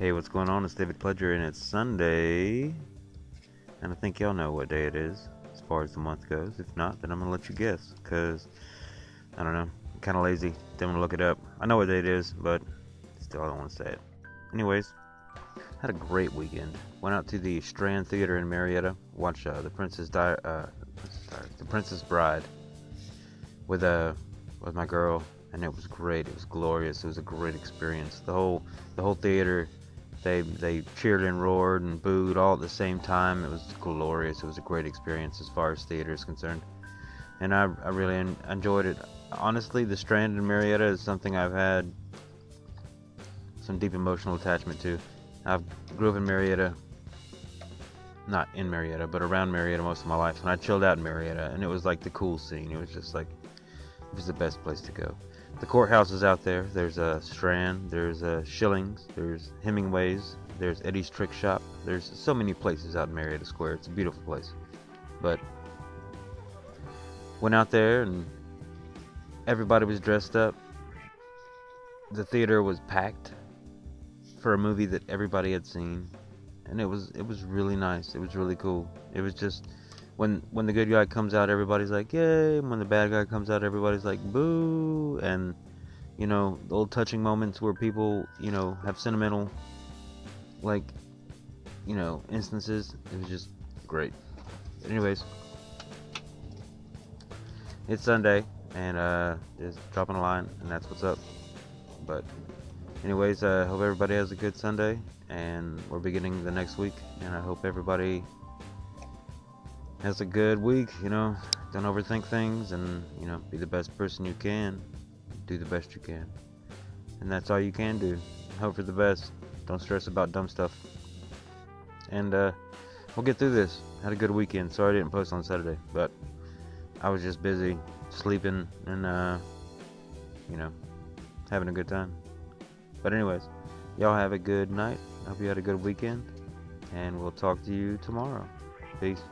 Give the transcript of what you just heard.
Hey, what's going on? It's David Pledger, and it's Sunday. And I think y'all know what day it is as far as the month goes. If not, then I'm gonna let you guess, cause I don't know. I'm kind of lazy. Didn't want to look it up. I know what day it is, but still, I don't want to say it. Anyways, had a great weekend. Went out to the Strand Theater in Marietta. Watched uh, the Princess Di- uh, the Princess Bride with uh with my girl, and it was great. It was glorious. It was a great experience. The whole the whole theater they they cheered and roared and booed all at the same time. It was glorious. It was a great experience as far as theater is concerned, and I, I really en- enjoyed it. Honestly, the Strand in Marietta is something I've had some deep emotional attachment to. I grew up in Marietta, not in Marietta, but around Marietta most of my life, and I chilled out in Marietta, and it was like the cool scene. It was just like it was the best place to go the courthouse is out there. There's a Strand, there's a Schillings, there's Hemingway's, there's Eddie's Trick Shop. There's so many places out in Marietta Square. It's a beautiful place. But went out there and everybody was dressed up. The theater was packed for a movie that everybody had seen, and it was it was really nice. It was really cool. It was just when when the good guy comes out, everybody's like yay. And when the bad guy comes out, everybody's like boo. And you know, the old touching moments where people you know have sentimental like you know instances. It was just great. Anyways, it's Sunday and uh, just dropping a line, and that's what's up. But anyways, I uh, hope everybody has a good Sunday, and we're beginning the next week, and I hope everybody has a good week, you know. Don't overthink things and, you know, be the best person you can. Do the best you can. And that's all you can do. Hope for the best. Don't stress about dumb stuff. And uh, we'll get through this. Had a good weekend. Sorry I didn't post on Saturday, but I was just busy sleeping and, uh, you know, having a good time. But, anyways, y'all have a good night. Hope you had a good weekend. And we'll talk to you tomorrow. Peace.